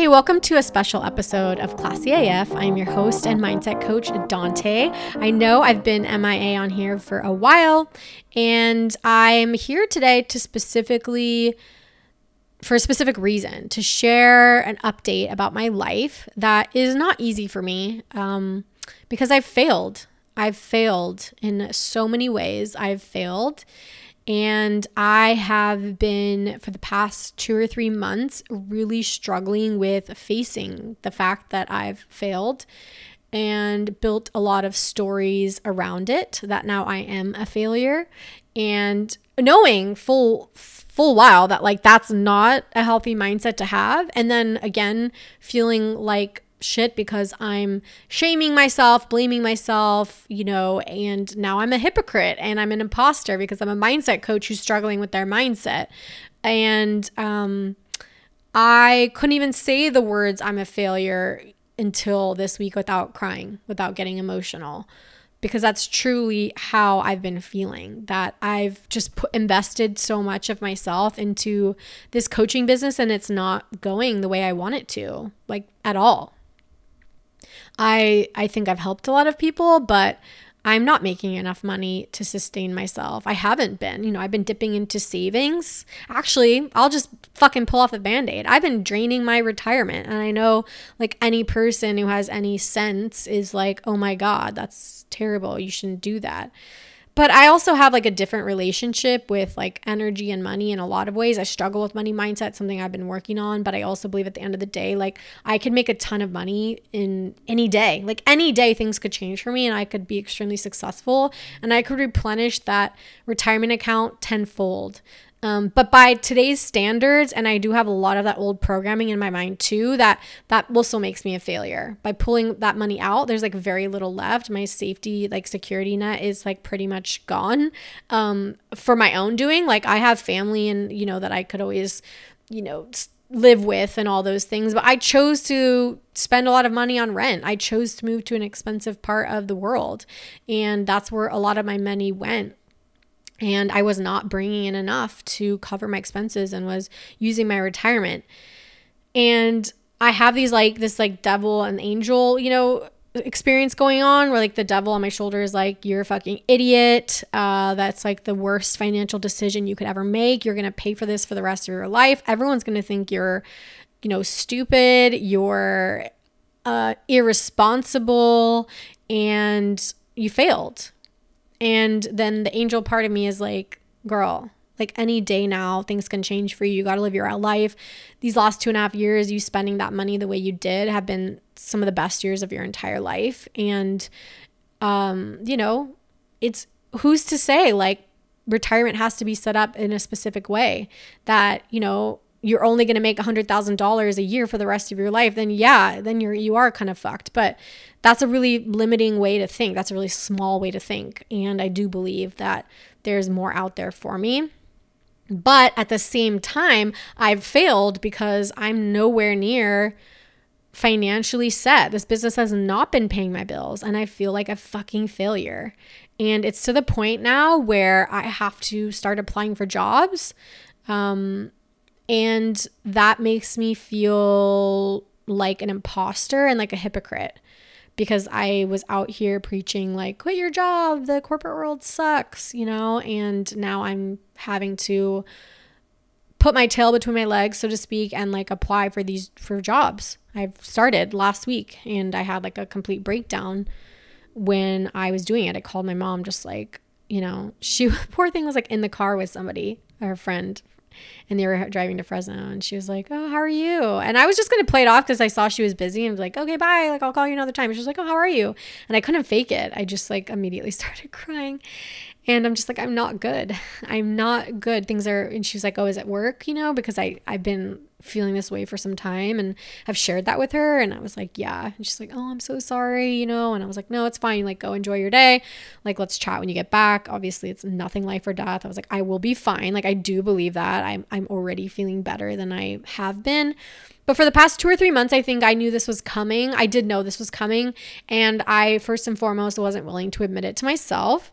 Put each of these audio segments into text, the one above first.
Hey, welcome to a special episode of Classy AF. I'm your host and mindset coach, Dante. I know I've been MIA on here for a while, and I'm here today to specifically, for a specific reason, to share an update about my life that is not easy for me um, because I've failed. I've failed in so many ways. I've failed. And I have been, for the past two or three months, really struggling with facing the fact that I've failed and built a lot of stories around it that now I am a failure. And knowing full, full while that like that's not a healthy mindset to have. And then again, feeling like shit because I'm shaming myself, blaming myself, you know, and now I'm a hypocrite and I'm an imposter because I'm a mindset coach who's struggling with their mindset. And um, I couldn't even say the words I'm a failure until this week without crying, without getting emotional. Because that's truly how I've been feeling. That I've just put, invested so much of myself into this coaching business and it's not going the way I want it to, like at all I I think I've helped a lot of people, but I'm not making enough money to sustain myself. I haven't been. You know, I've been dipping into savings. Actually, I'll just fucking pull off the band aid. I've been draining my retirement. And I know, like, any person who has any sense is like, oh my God, that's terrible. You shouldn't do that but I also have like a different relationship with like energy and money in a lot of ways. I struggle with money mindset, something I've been working on, but I also believe at the end of the day, like I could make a ton of money in any day. Like any day, things could change for me and I could be extremely successful and I could replenish that retirement account tenfold. Um, but by today's standards, and I do have a lot of that old programming in my mind too, that that also makes me a failure. By pulling that money out, there's like very little left. My safety, like security net, is like pretty much gone um, for my own doing. Like I have family, and you know that I could always, you know. live with and all those things but i chose to spend a lot of money on rent i chose to move to an expensive part of the world and that's where a lot of my money went and I was not bringing in enough to cover my expenses and was using my retirement. And I have these like this like devil and angel, you know, experience going on where like the devil on my shoulder is like you're a fucking idiot. Uh, that's like the worst financial decision you could ever make. You're gonna pay for this for the rest of your life. Everyone's gonna think you're you know stupid. You're uh, irresponsible. And you failed and then the angel part of me is like, girl, like any day now, things can change for you. You got to live your life. These last two and a half years, you spending that money the way you did have been some of the best years of your entire life. And, um, you know, it's who's to say like retirement has to be set up in a specific way that, you know, you're only going to make $100,000 a year for the rest of your life, then yeah, then you're you are kind of fucked. But that's a really limiting way to think. That's a really small way to think. And I do believe that there's more out there for me. But at the same time, I've failed because I'm nowhere near financially set. This business has not been paying my bills and I feel like a fucking failure. And it's to the point now where I have to start applying for jobs. Um, and that makes me feel like an imposter and like a hypocrite because I was out here preaching, like, quit your job, the corporate world sucks, you know, and now I'm having to put my tail between my legs, so to speak, and like apply for these for jobs. I've started last week and I had like a complete breakdown when I was doing it. I called my mom just like, you know, she poor thing was like in the car with somebody, her friend and they were driving to Fresno and she was like, "Oh, how are you?" And I was just going to play it off cuz I saw she was busy and was like, "Okay, bye. Like I'll call you another time." She was like, "Oh, how are you?" And I couldn't fake it. I just like immediately started crying. And I'm just like, I'm not good. I'm not good. Things are and she was like, "Oh, is it work?" You know, because I I've been feeling this way for some time and have shared that with her and I was like, yeah. And she's like, "Oh, I'm so sorry," you know, and I was like, "No, it's fine. Like go enjoy your day. Like let's chat when you get back." Obviously, it's nothing life or death. I was like, "I will be fine." Like I do believe that. I'm I'm already feeling better than I have been. But for the past 2 or 3 months, I think I knew this was coming. I did know this was coming, and I first and foremost wasn't willing to admit it to myself.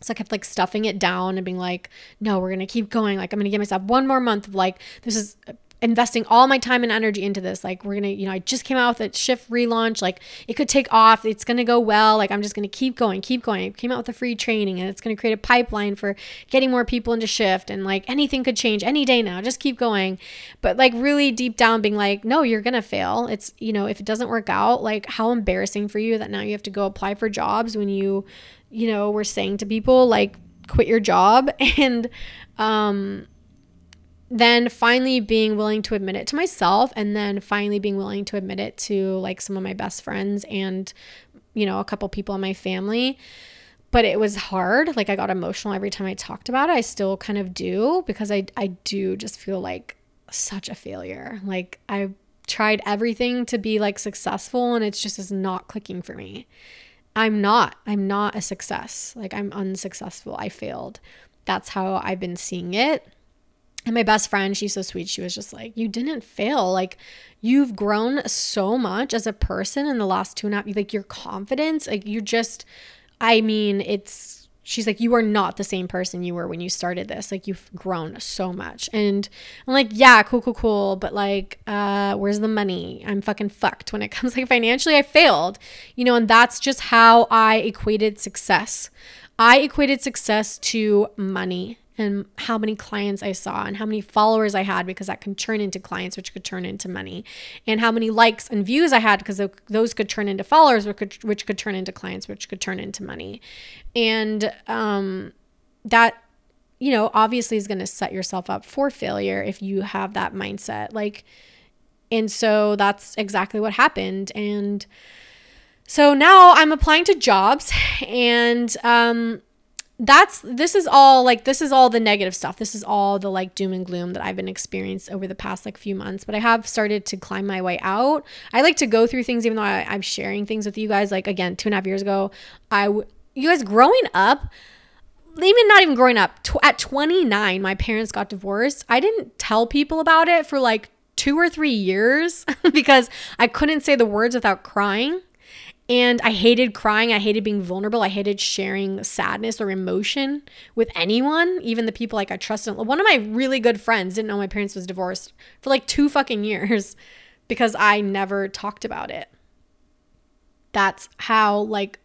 So I kept like stuffing it down and being like, no, we're going to keep going. Like, I'm going to give myself one more month of like, this is investing all my time and energy into this. Like, we're gonna, you know, I just came out with a shift relaunch. Like, it could take off. It's gonna go well. Like, I'm just gonna keep going, keep going. I came out with a free training and it's gonna create a pipeline for getting more people into shift. And like, anything could change any day now. Just keep going. But like, really deep down, being like, no, you're gonna fail. It's, you know, if it doesn't work out, like, how embarrassing for you that now you have to go apply for jobs when you, you know, were saying to people, like, quit your job. And, um, then finally being willing to admit it to myself and then finally being willing to admit it to like some of my best friends and you know a couple people in my family. But it was hard. Like i got emotional every time i talked about it. I still kind of do because i i do just feel like such a failure. Like i tried everything to be like successful and it's just is not clicking for me. I'm not. I'm not a success. Like i'm unsuccessful. I failed. That's how i've been seeing it and my best friend, she's so sweet. She was just like, You didn't fail. Like, you've grown so much as a person in the last two and a half, like, your confidence, like, you're just, I mean, it's, she's like, You are not the same person you were when you started this. Like, you've grown so much. And I'm like, Yeah, cool, cool, cool. But, like, uh, where's the money? I'm fucking fucked when it comes, like, financially, I failed, you know, and that's just how I equated success. I equated success to money and how many clients I saw and how many followers I had because that can turn into clients, which could turn into money, and how many likes and views I had because those could turn into followers, which could, which could turn into clients, which could turn into money. And um, that, you know, obviously is going to set yourself up for failure if you have that mindset. Like, and so that's exactly what happened. And so now I'm applying to jobs and, um, that's this is all like this is all the negative stuff. This is all the like doom and gloom that i've been experienced over the past like few months. But i have started to climb my way out. I like to go through things even though I, i'm sharing things with you guys like again two and a half years ago i you guys growing up even not even growing up tw- at 29 my parents got divorced. I didn't tell people about it for like two or three years because i couldn't say the words without crying and I hated crying. I hated being vulnerable. I hated sharing sadness or emotion with anyone, even the people like I trusted. One of my really good friends didn't know my parents was divorced for like two fucking years because I never talked about it. That's how like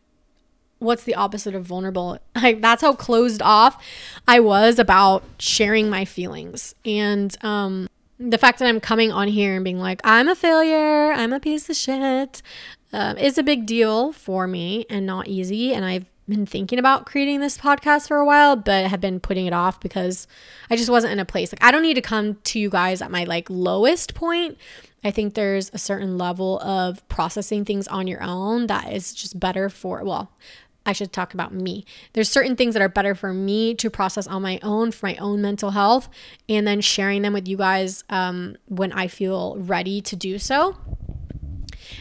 what's the opposite of vulnerable? Like that's how closed off I was about sharing my feelings. And um the fact that I'm coming on here and being like, I'm a failure, I'm a piece of shit, uh, is a big deal for me and not easy. And I've been thinking about creating this podcast for a while, but have been putting it off because I just wasn't in a place. Like, I don't need to come to you guys at my like lowest point. I think there's a certain level of processing things on your own that is just better for, well, I should talk about me. There's certain things that are better for me to process on my own for my own mental health, and then sharing them with you guys um, when I feel ready to do so.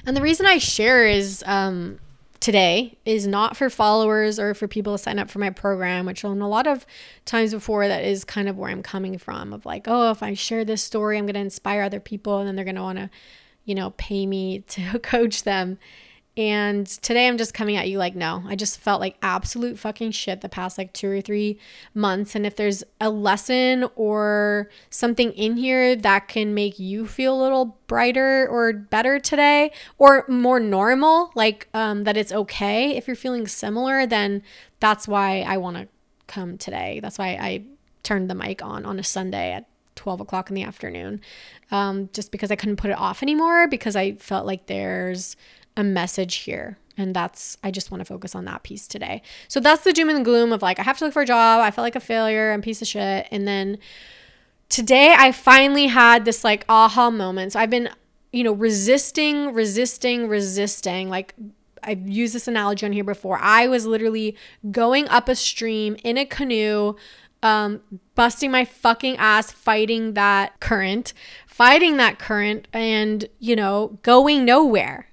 And the reason I share is um, today is not for followers or for people to sign up for my program, which on a lot of times before that is kind of where I'm coming from of like, oh, if I share this story, I'm going to inspire other people and then they're going to want to, you know, pay me to coach them. And today I'm just coming at you like, no, I just felt like absolute fucking shit the past like two or three months. And if there's a lesson or something in here that can make you feel a little brighter or better today or more normal, like um, that it's okay if you're feeling similar, then that's why I want to come today. That's why I turned the mic on on a Sunday at 12 o'clock in the afternoon um, just because I couldn't put it off anymore because I felt like there's a message here. And that's, I just want to focus on that piece today. So that's the doom and gloom of like, I have to look for a job. I felt like a failure. I'm piece of shit. And then today I finally had this like aha moment. So I've been, you know, resisting, resisting, resisting. Like, I've used this analogy on here before. I was literally going up a stream in a canoe, um, busting my fucking ass fighting that current, fighting that current, and, you know, going nowhere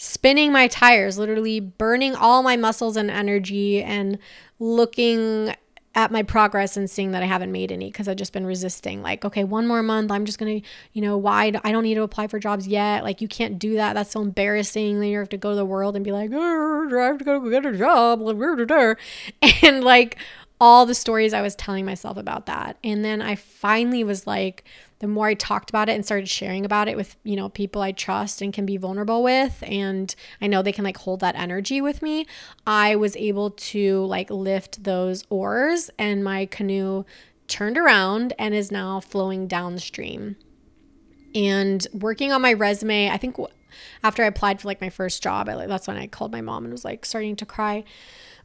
spinning my tires, literally burning all my muscles and energy and looking at my progress and seeing that I haven't made any because I've just been resisting. Like, okay, one more month, I'm just gonna, you know, why I don't need to apply for jobs yet. Like, you can't do that. That's so embarrassing. Then you have to go to the world and be like, oh, I have to go get a job. And like all the stories I was telling myself about that. And then I finally was like, the more I talked about it and started sharing about it with, you know, people I trust and can be vulnerable with and I know they can like hold that energy with me, I was able to like lift those oars and my canoe turned around and is now flowing downstream. And working on my resume, I think after I applied for like my first job, I, that's when I called my mom and was like starting to cry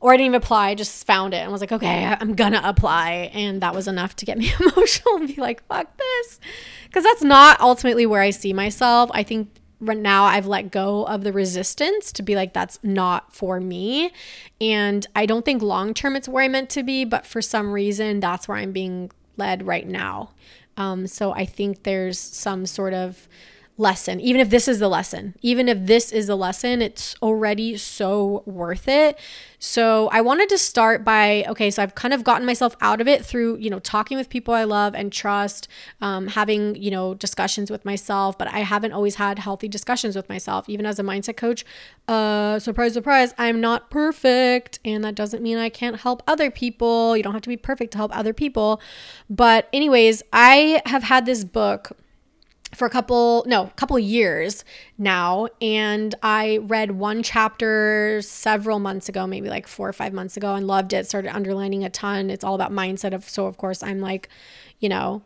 or I didn't even apply. I just found it and was like, okay, I'm gonna apply. And that was enough to get me emotional and be like, fuck this. Because that's not ultimately where I see myself. I think right now I've let go of the resistance to be like, that's not for me. And I don't think long term it's where I meant to be, but for some reason, that's where I'm being led right now. Um, so I think there's some sort of lesson, even if this is the lesson, even if this is the lesson, it's already so worth it. So I wanted to start by okay, so I've kind of gotten myself out of it through, you know, talking with people I love and trust, um, having, you know, discussions with myself, but I haven't always had healthy discussions with myself. Even as a mindset coach, uh, surprise, surprise, I'm not perfect. And that doesn't mean I can't help other people. You don't have to be perfect to help other people. But, anyways, I have had this book for a couple no couple years now. And i read one chapter several months ago maybe like four or five months ago and loved it started underlining a ton. It's all about mindset of so of course i'm like you know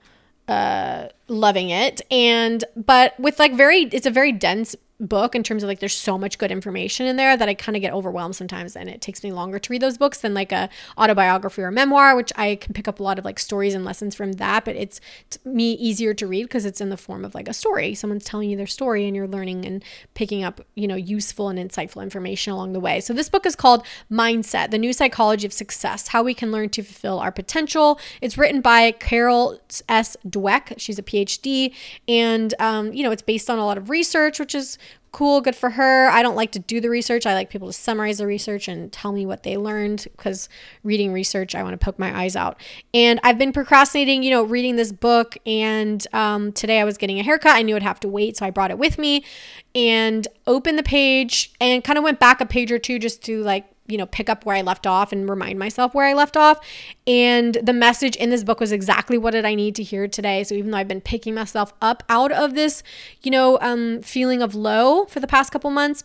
uh loving it. And but with like very it's a very dense book in terms of like there's so much good information in there that I kind of get overwhelmed sometimes and it takes me longer to read those books than like a autobiography or memoir which I can pick up a lot of like stories and lessons from that but it's me easier to read because it's in the form of like a story. Someone's telling you their story and you're learning and picking up you know useful and insightful information along the way. So this book is called Mindset the new psychology of success how we can learn to fulfill our potential. It's written by Carol S. Dweck. She's a PhD and um, you know it's based on a lot of research which is cool, good for her. I don't like to do the research. I like people to summarize the research and tell me what they learned because reading research, I want to poke my eyes out. And I've been procrastinating, you know, reading this book. And um, today I was getting a haircut. I knew I'd have to wait, so I brought it with me and opened the page and kind of went back a page or two just to like you know, pick up where I left off and remind myself where I left off. And the message in this book was exactly what did I need to hear today. So even though I've been picking myself up out of this, you know, um, feeling of low for the past couple months,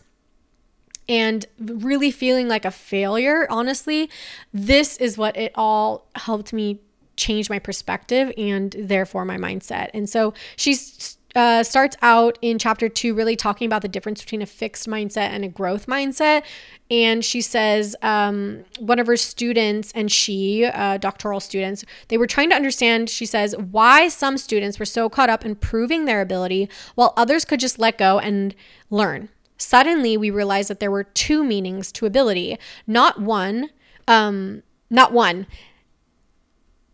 and really feeling like a failure, honestly, this is what it all helped me change my perspective and therefore my mindset. And so she's uh, starts out in chapter two, really talking about the difference between a fixed mindset and a growth mindset. And she says um, one of her students and she, uh, doctoral students, they were trying to understand, she says, why some students were so caught up in proving their ability while others could just let go and learn. Suddenly, we realized that there were two meanings to ability, not one, um, not one.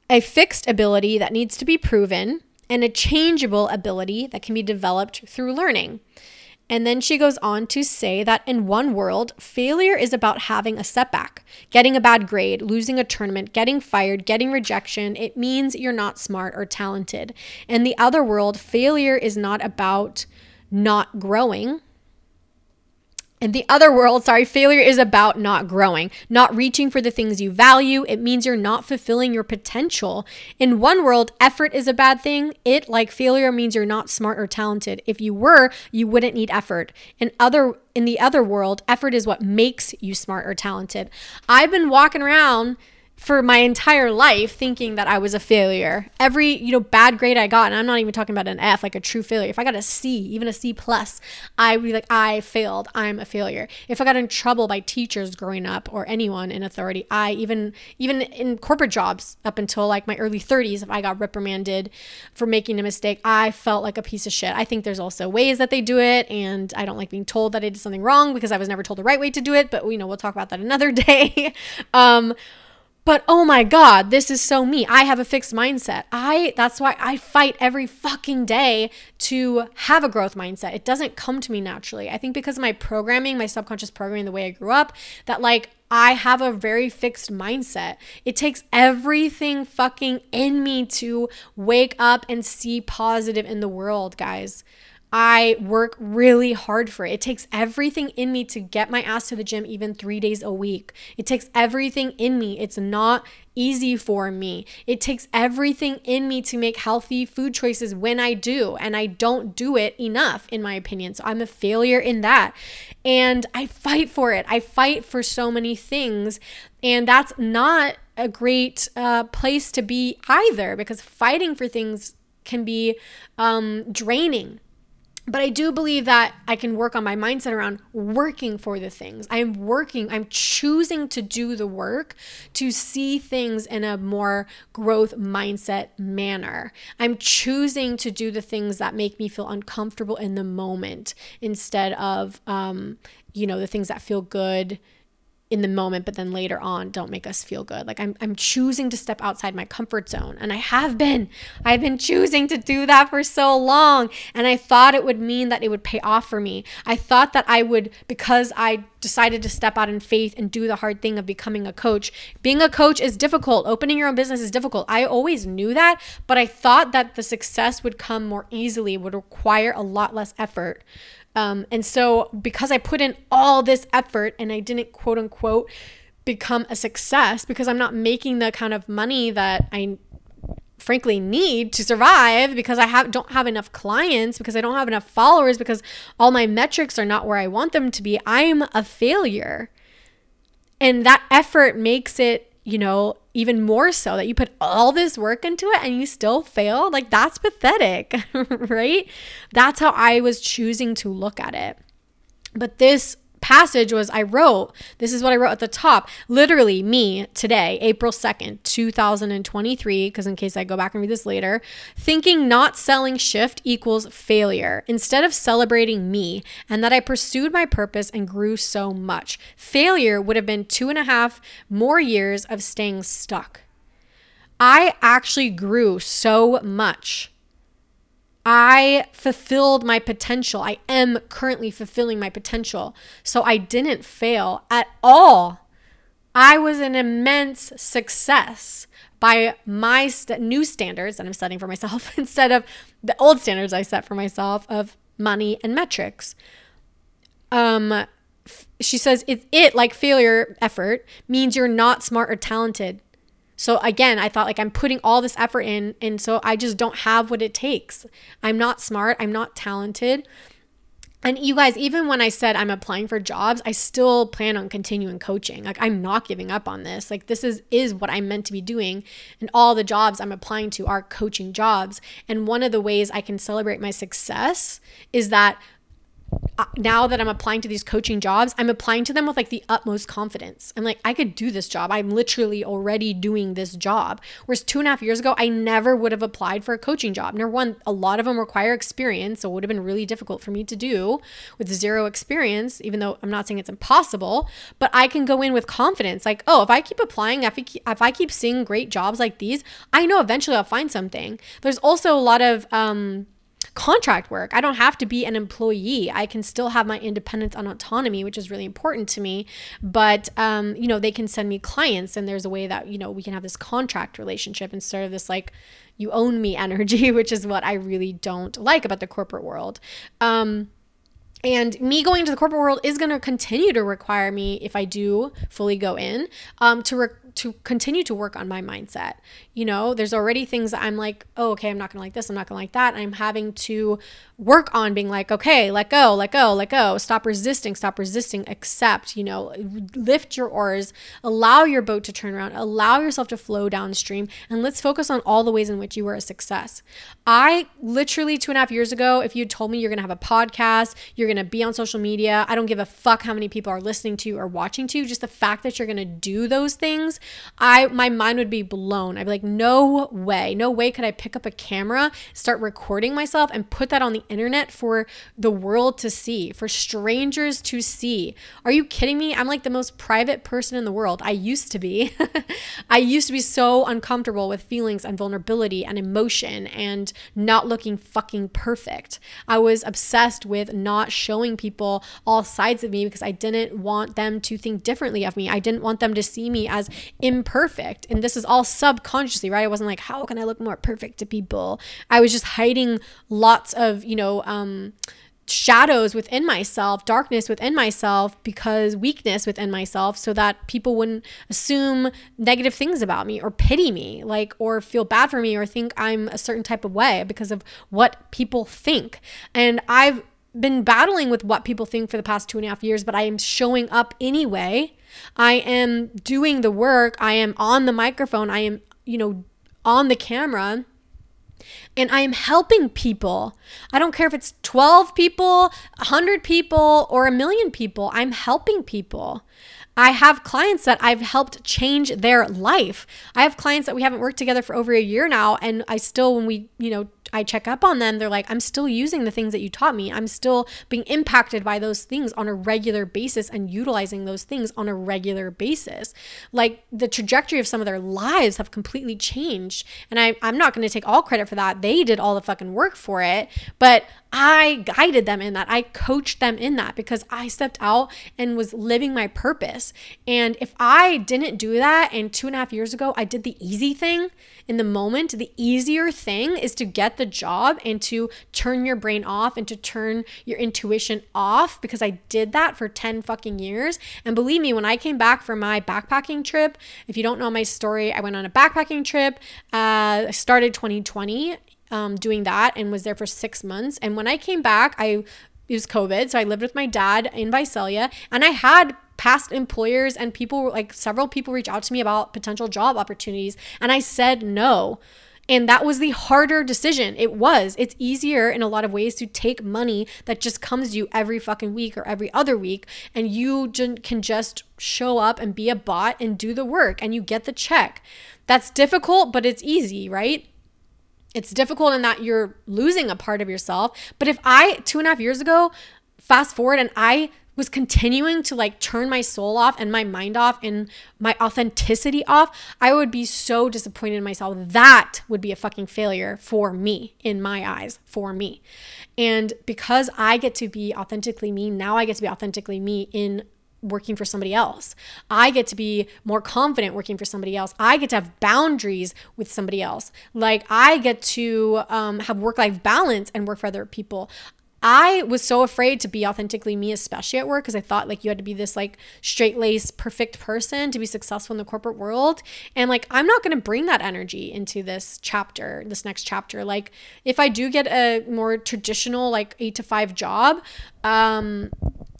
A fixed ability that needs to be proven and a changeable ability that can be developed through learning. And then she goes on to say that in one world, failure is about having a setback, getting a bad grade, losing a tournament, getting fired, getting rejection. It means you're not smart or talented. In the other world, failure is not about not growing, in the other world, sorry, failure is about not growing, not reaching for the things you value. It means you're not fulfilling your potential. In one world, effort is a bad thing. It, like failure, means you're not smart or talented. If you were, you wouldn't need effort. In other in the other world, effort is what makes you smart or talented. I've been walking around for my entire life thinking that I was a failure. Every, you know, bad grade I got, and I'm not even talking about an F, like a true failure. If I got a C, even a C plus, I would be like, I failed. I'm a failure. If I got in trouble by teachers growing up or anyone in authority, I even even in corporate jobs up until like my early 30s, if I got reprimanded for making a mistake, I felt like a piece of shit. I think there's also ways that they do it, and I don't like being told that I did something wrong because I was never told the right way to do it, but you know, we'll talk about that another day. um but oh my God, this is so me. I have a fixed mindset. I that's why I fight every fucking day to have a growth mindset. It doesn't come to me naturally. I think because of my programming, my subconscious programming, the way I grew up, that like I have a very fixed mindset. It takes everything fucking in me to wake up and see positive in the world, guys. I work really hard for it. It takes everything in me to get my ass to the gym even three days a week. It takes everything in me. It's not easy for me. It takes everything in me to make healthy food choices when I do, and I don't do it enough, in my opinion. So I'm a failure in that. And I fight for it. I fight for so many things. And that's not a great uh, place to be either because fighting for things can be um, draining but I do believe that I can work on my mindset around working for the things. I'm working, I'm choosing to do the work to see things in a more growth mindset manner. I'm choosing to do the things that make me feel uncomfortable in the moment instead of, um, you know, the things that feel good in the moment, but then later on don't make us feel good. Like I'm, I'm choosing to step outside my comfort zone. And I have been. I've been choosing to do that for so long. And I thought it would mean that it would pay off for me. I thought that I would, because I decided to step out in faith and do the hard thing of becoming a coach. Being a coach is difficult. Opening your own business is difficult. I always knew that, but I thought that the success would come more easily, would require a lot less effort. Um, and so, because I put in all this effort and I didn't quote unquote become a success because I'm not making the kind of money that I frankly need to survive because I have don't have enough clients because I don't have enough followers because all my metrics are not where I want them to be I'm a failure. And that effort makes it you know, even more so that you put all this work into it and you still fail. Like, that's pathetic, right? That's how I was choosing to look at it. But this passage was I wrote, this is what I wrote at the top, literally me today, April 2nd, 2023, because in case I go back and read this later, thinking not selling shift equals failure instead of celebrating me and that I pursued my purpose and grew so much. Failure would have been two and a half more years of staying stuck. I actually grew so much I fulfilled my potential. I am currently fulfilling my potential. So I didn't fail at all. I was an immense success by my st- new standards that I'm setting for myself instead of the old standards I set for myself of money and metrics. Um, f- she says it, it like failure effort means you're not smart or talented. So again, I thought like I'm putting all this effort in, and so I just don't have what it takes. I'm not smart, I'm not talented. And you guys, even when I said I'm applying for jobs, I still plan on continuing coaching. Like I'm not giving up on this. Like this is is what I'm meant to be doing. And all the jobs I'm applying to are coaching jobs. And one of the ways I can celebrate my success is that now that I'm applying to these coaching jobs, I'm applying to them with like the utmost confidence. I'm like, I could do this job. I'm literally already doing this job. Whereas two and a half years ago, I never would have applied for a coaching job. Number one, a lot of them require experience. So it would have been really difficult for me to do with zero experience, even though I'm not saying it's impossible. But I can go in with confidence like, oh, if I keep applying, if if I keep seeing great jobs like these, I know eventually I'll find something. There's also a lot of, um, contract work. I don't have to be an employee. I can still have my independence and autonomy, which is really important to me. But, um, you know, they can send me clients and there's a way that, you know, we can have this contract relationship instead of this like, you own me energy, which is what I really don't like about the corporate world. Um, and me going to the corporate world is going to continue to require me if i do fully go in um, to re- to continue to work on my mindset. You know, there's already things that I'm like, oh, okay, I'm not gonna like this, I'm not gonna like that. I'm having to work on being like, okay, let go, let go, let go, stop resisting, stop resisting, accept, you know, lift your oars, allow your boat to turn around, allow yourself to flow downstream, and let's focus on all the ways in which you were a success. I literally two and a half years ago, if you told me you're gonna have a podcast, you're gonna be on social media, I don't give a fuck how many people are listening to you or watching to you, just the fact that you're gonna do those things I my mind would be blown. I'd be like, no way, no way could I pick up a camera, start recording myself, and put that on the internet for the world to see, for strangers to see. Are you kidding me? I'm like the most private person in the world. I used to be. I used to be so uncomfortable with feelings and vulnerability and emotion and not looking fucking perfect. I was obsessed with not showing people all sides of me because I didn't want them to think differently of me. I didn't want them to see me as imperfect. And this is all subconsciously, right? I wasn't like, how can I look more perfect to people? I was just hiding lots of, you know, um, shadows within myself, darkness within myself, because weakness within myself, so that people wouldn't assume negative things about me or pity me, like, or feel bad for me or think I'm a certain type of way because of what people think. And I've been battling with what people think for the past two and a half years, but I am showing up anyway. I am doing the work. I am on the microphone. I am, you know, on the camera and I am helping people. I don't care if it's 12 people, 100 people, or a million people. I'm helping people. I have clients that I've helped change their life. I have clients that we haven't worked together for over a year now and I still when we, you know, I check up on them, they're like, I'm still using the things that you taught me. I'm still being impacted by those things on a regular basis and utilizing those things on a regular basis. Like the trajectory of some of their lives have completely changed. And I, I'm not going to take all credit for that. They did all the fucking work for it. But I guided them in that. I coached them in that because I stepped out and was living my purpose. And if I didn't do that, and two and a half years ago, I did the easy thing in the moment, the easier thing is to get the job and to turn your brain off and to turn your intuition off because I did that for 10 fucking years. And believe me, when I came back from my backpacking trip, if you don't know my story, I went on a backpacking trip. Uh, I started 2020 um, doing that and was there for six months. And when I came back, I it was COVID, so I lived with my dad in Visalia, and I had past employers and people like several people reach out to me about potential job opportunities, and I said no. And that was the harder decision. It was. It's easier in a lot of ways to take money that just comes to you every fucking week or every other week, and you can just show up and be a bot and do the work and you get the check. That's difficult, but it's easy, right? It's difficult in that you're losing a part of yourself. But if I, two and a half years ago, fast forward and I was continuing to like turn my soul off and my mind off and my authenticity off, I would be so disappointed in myself. That would be a fucking failure for me, in my eyes, for me. And because I get to be authentically me, now I get to be authentically me in working for somebody else. I get to be more confident working for somebody else. I get to have boundaries with somebody else. Like I get to um, have work life balance and work for other people. I was so afraid to be authentically me, especially at work, because I thought like you had to be this like straight laced, perfect person to be successful in the corporate world. And like, I'm not going to bring that energy into this chapter, this next chapter. Like, if I do get a more traditional, like eight to five job, um,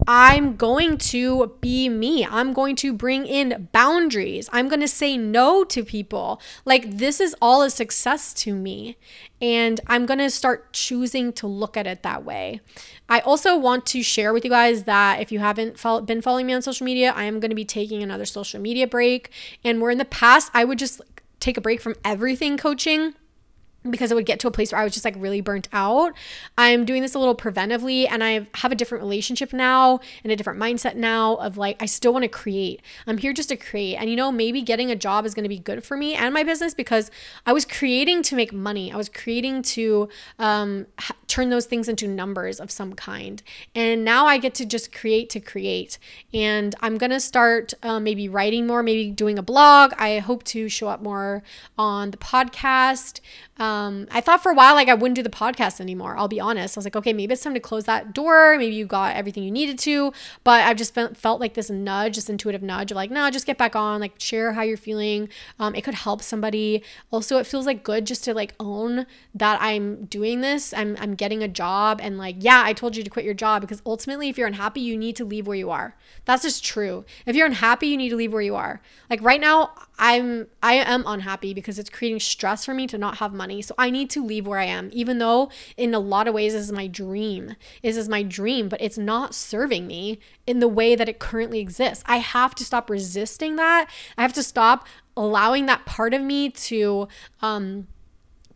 I'm going to be me. I'm going to bring in boundaries. I'm going to say no to people. Like, this is all a success to me. And I'm going to start choosing to look at it that way. I also want to share with you guys that if you haven't been following me on social media, I am going to be taking another social media break. And where in the past, I would just take a break from everything coaching because it would get to a place where I was just like really burnt out. I'm doing this a little preventively and I have a different relationship now and a different mindset now of like, I still want to create. I'm here just to create. And you know, maybe getting a job is going to be good for me and my business because I was creating to make money. I was creating to um, ha- turn those things into numbers of some kind. And now I get to just create to create. And I'm going to start uh, maybe writing more, maybe doing a blog. I hope to show up more on the podcast. Um, I thought for a while like I wouldn't do the podcast anymore. I'll be honest. I was like, okay, maybe it's time to close that door. Maybe you got everything you needed to, but I've just felt, felt like this nudge, this intuitive nudge of like, no, just get back on, like share how you're feeling. Um, it could help somebody. Also, it feels like good just to like own that I'm doing this. I'm I'm getting a job and like, yeah, I told you to quit your job because ultimately, if you're unhappy, you need to leave where you are. That's just true. If you're unhappy, you need to leave where you are. Like right now, I'm I am unhappy because it's creating stress for me to not have money. So I need to leave where I am, even though in a lot of ways this is my dream. This is my dream, but it's not serving me in the way that it currently exists. I have to stop resisting that. I have to stop allowing that part of me to um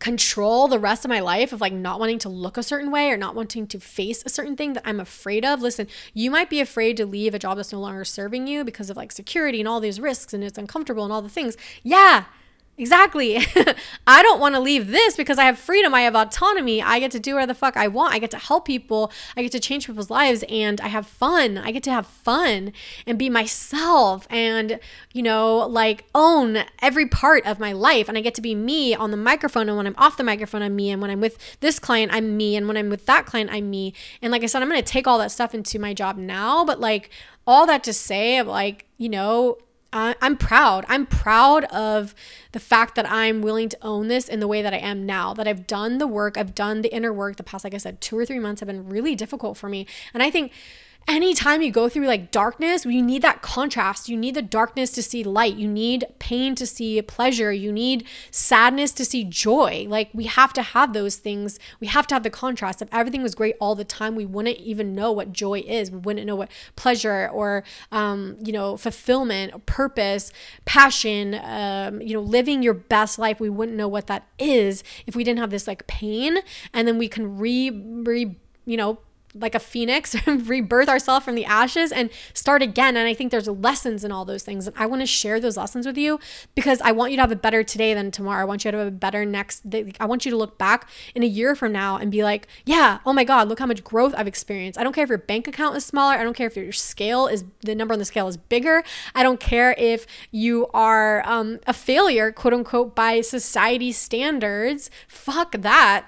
control the rest of my life of like not wanting to look a certain way or not wanting to face a certain thing that I'm afraid of. Listen, you might be afraid to leave a job that's no longer serving you because of like security and all these risks and it's uncomfortable and all the things. Yeah. Exactly. I don't want to leave this because I have freedom. I have autonomy. I get to do whatever the fuck I want. I get to help people. I get to change people's lives and I have fun. I get to have fun and be myself and, you know, like own every part of my life. And I get to be me on the microphone. And when I'm off the microphone, I'm me. And when I'm with this client, I'm me. And when I'm with that client, I'm me. And like I said, I'm going to take all that stuff into my job now. But like, all that to say like, you know, I'm proud. I'm proud of the fact that I'm willing to own this in the way that I am now, that I've done the work, I've done the inner work. The past, like I said, two or three months have been really difficult for me. And I think anytime you go through like darkness, you need that contrast. You need the darkness to see light. You need pain to see pleasure. You need sadness to see joy. Like we have to have those things. We have to have the contrast. If everything was great all the time, we wouldn't even know what joy is. We wouldn't know what pleasure or, um, you know, fulfillment, purpose, passion, um, you know, living your best life. We wouldn't know what that is if we didn't have this like pain. And then we can re, re, you know, like a phoenix rebirth ourselves from the ashes and start again. And i think there's lessons in all those things. And i want to share those lessons with you because i want you to have a better today than tomorrow. I want you to have a better next i want you to look back in a year from now and be like yeah oh my god look how much growth i've experienced. I don't care if your bank account is smaller. I don't care if your scale is the number on the scale is bigger. I don't care if you are um, a failure quote unquote by society standards. Fuck that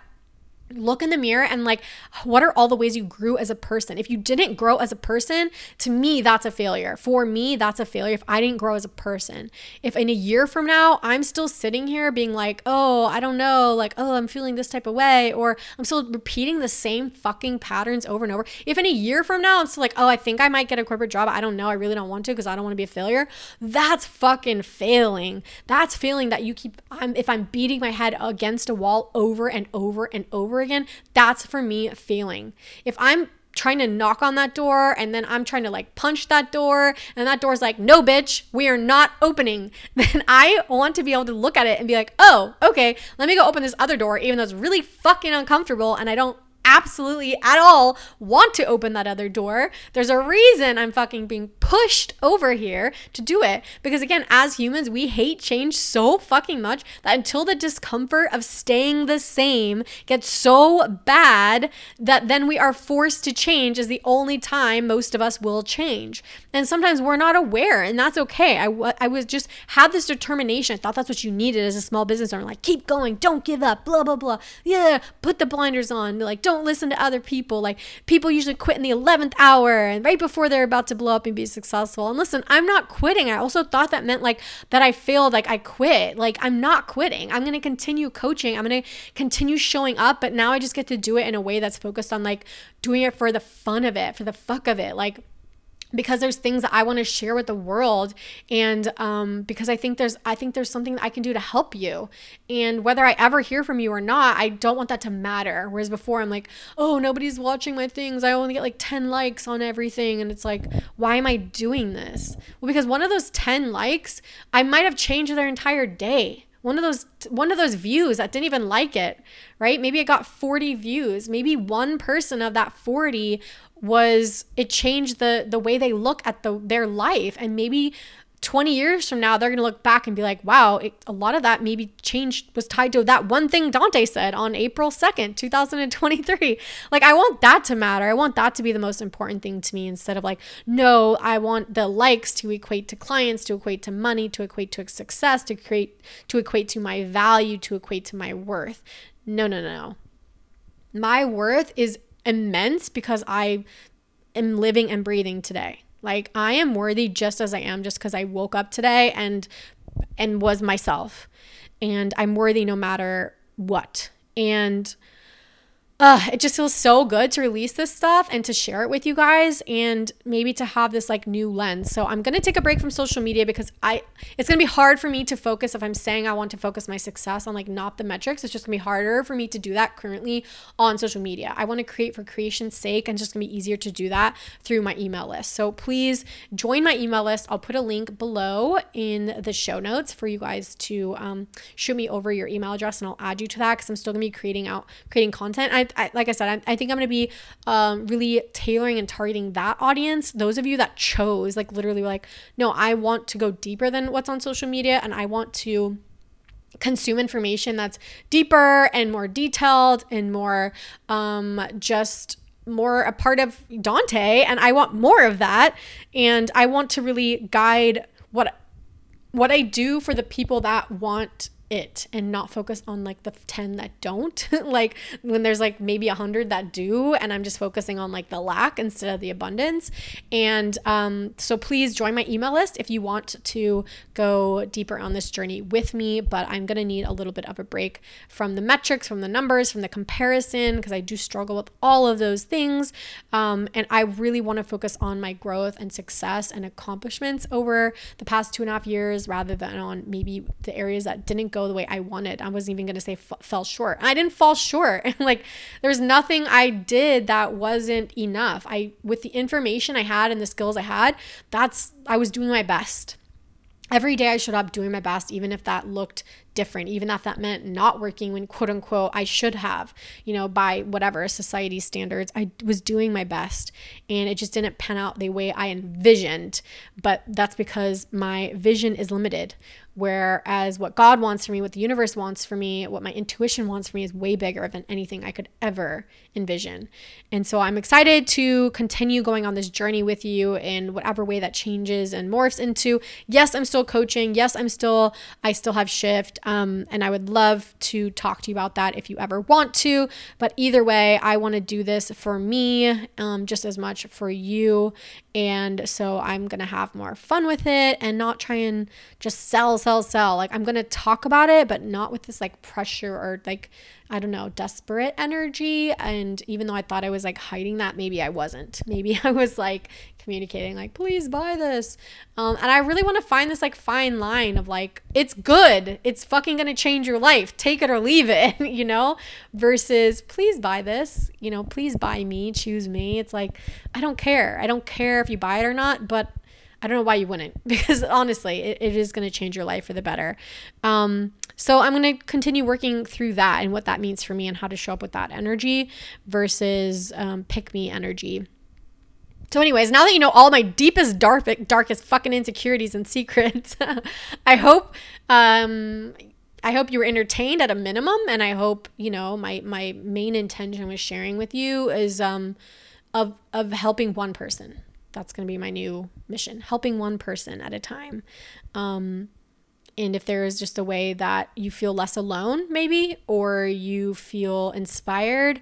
look in the mirror and like what are all the ways you grew as a person? If you didn't grow as a person to me that's a failure. For me that's a failure. If i didn't grow as a person if in a year from now i'm still sitting here being like oh i don't know like oh i'm feeling this type of way or i'm still repeating the same fucking patterns over and over if in a year from now i'm still like oh i think i might get a corporate job. I don't know. I really don't want to because i don't want to be a failure that's fucking failing. That's failing that you keep i'm if i'm beating my head against a wall over and over and over over again, that's for me failing. If I'm trying to knock on that door and then I'm trying to like punch that door and that door's like, no, bitch, we are not opening, then I want to be able to look at it and be like, oh, okay, let me go open this other door, even though it's really fucking uncomfortable and I don't absolutely at all want to open that other door. There's a reason I'm fucking being pushed over here to do it. Because again, as humans, we hate change so fucking much that until the discomfort of staying the same gets so bad that then we are forced to change is the only time most of us will change. And sometimes we're not aware, and that's okay. I, I was just had this determination. I thought that's what you needed as a small business owner. Like, keep going, don't give up, blah, blah, blah. Yeah, put the blinders on. Like, don't listen to other people. Like people usually quit in the 11th hour and right before they're about to blow up and be successful. And listen, I'm not quitting. I also thought that meant like that I failed, like I quit. Like I'm not quitting. I'm going to continue coaching. I'm going to continue showing up, but now I just get to do it in a way that's focused on like doing it for the fun of it, for the fuck of it. Like because there's things that I want to share with the world and um, because I think there's I think there's something that I can do to help you. And whether I ever hear from you or not I don't want that to matter. Whereas before I'm like oh nobody's watching my things. I only get like 10 likes on everything. And it's like why am I doing this? Well because one of those 10 likes I might have changed their entire day. One of those one of those views that didn't even like it right? Maybe it got 40 views. Maybe one person of that 40 was it changed the the way they look at the their life. And maybe 20 years from now they're going to look back and be like wow it, a lot of that maybe changed was tied to that one thing dante said on april 2nd 2023 like i want that to matter. I want that to be the most important thing to me instead of like no i want the likes to equate to clients to equate to money to equate to success to create to equate to my value to equate to my worth. No no no. My worth is immense because I am living and breathing today. Like I am worthy just as I am just because I woke up today and and was myself. And I'm worthy no matter what. And uh, it just feels so good to release this stuff and to share it with you guys and maybe to have this like new lens. So I'm gonna take a break from social media because I it's gonna be hard for me to focus if I'm saying I want to focus my success on like not the metrics. It's just gonna be harder for me to do that currently on social media. I want to create for creation's sake and it's just gonna be easier to do that through my email list. So please join my email list. I'll put a link below in the show notes for you guys to um, shoot me over your email address and I'll add you to that because I'm still gonna be creating out creating content. I Like I said, I, I think I'm going to be um, really tailoring and targeting that audience. Those of you that chose, like literally, like, no, I want to go deeper than what's on social media and I want to consume information that's deeper and more detailed and more um, just more a part of Dante and I want more of that and I want to really guide what what I do for the people that want it and not focus on like the 10 that don't. Like when there's like maybe a 100 that do and i'm just focusing on like the lack instead of the abundance. And um, so please join my email list if you want to go deeper on this journey with me but i'm going to need a little bit of a break from the metrics from the numbers from the comparison because i do struggle with all of those things. Um, and i really want to focus on my growth and success and accomplishments over the past two and a half years rather than on maybe the areas that didn't go the way I wanted. I wasn't even going to say f- fell short. I didn't fall short. like there's nothing I did that wasn't enough. I with the information I had and the skills I had, that's I was doing my best every day I showed up doing my best, even if that looked different, even if that meant not working when quote unquote I should have, you know, by whatever society standards. I was doing my best and it just didn't pan out the way I envisioned. But that's because my vision is limited. Whereas what God wants for me, what the universe wants for me, what my intuition wants for me is way bigger than anything I could ever envision. And so I'm excited to continue going on this journey with you in whatever way that changes and morphs into. Yes, I'm still coaching. Yes, I'm still, I still have shift. Um, and I would love to talk to you about that if you ever want to. But either way, I want to do this for me um, just as much for you. And so I'm going to have more fun with it and not try and just sell, sell, sell. Like I'm going to talk about it, but not with this like pressure or like, I don't know, desperate energy. And even though I thought I was like hiding that, maybe I wasn't. Maybe I was like communicating, like, please buy this. Um, and I really want to find this like fine line of like, it's good. It's fucking going to change your life. Take it or leave it, you know, versus please buy this, you know, please buy me, choose me. It's like, I don't care. I don't care if you buy it or not, but I don't know why you wouldn't because honestly, it, it is going to change your life for the better. Um, so I'm going to continue working through that and what that means for me and how to show up with that energy versus um, pick me energy. So, anyways, now that you know all my deepest, dark, darkest fucking insecurities and secrets, I hope um, I hope you were entertained at a minimum, and I hope you know my my main intention with sharing with you is um, of of helping one person that's going to be my new mission helping one person at a time um, and if there is just a way that you feel less alone maybe or you feel inspired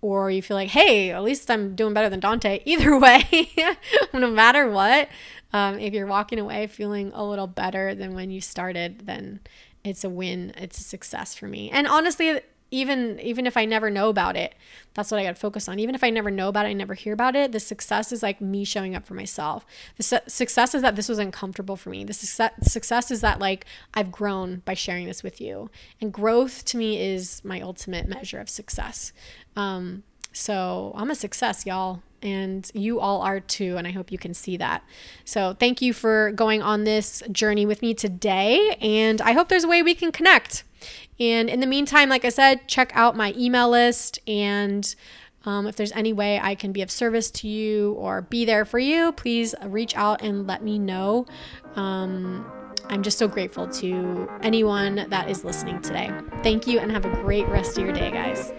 or you feel like hey at least i'm doing better than dante. Either way no matter what um, if you're walking away feeling a little better than when you started then it's a win it's a success for me. And honestly even even if I never know about it, that's what I got to focus on. Even if I never know about it, I never hear about it. The success is like me showing up for myself. The su- success is that this was uncomfortable for me. The success success is that like I've grown by sharing this with you. And growth to me is my ultimate measure of success. Um, so I'm a success, y'all. And you all are too. And I hope you can see that. So thank you for going on this journey with me today. And I hope there's a way we can connect. And in the meantime, like I said, check out my email list and um, if there's any way I can be of service to you or be there for you, please reach out and let me know. Um, I'm just so grateful to anyone that is listening today. Thank you and have a great rest of your day, guys.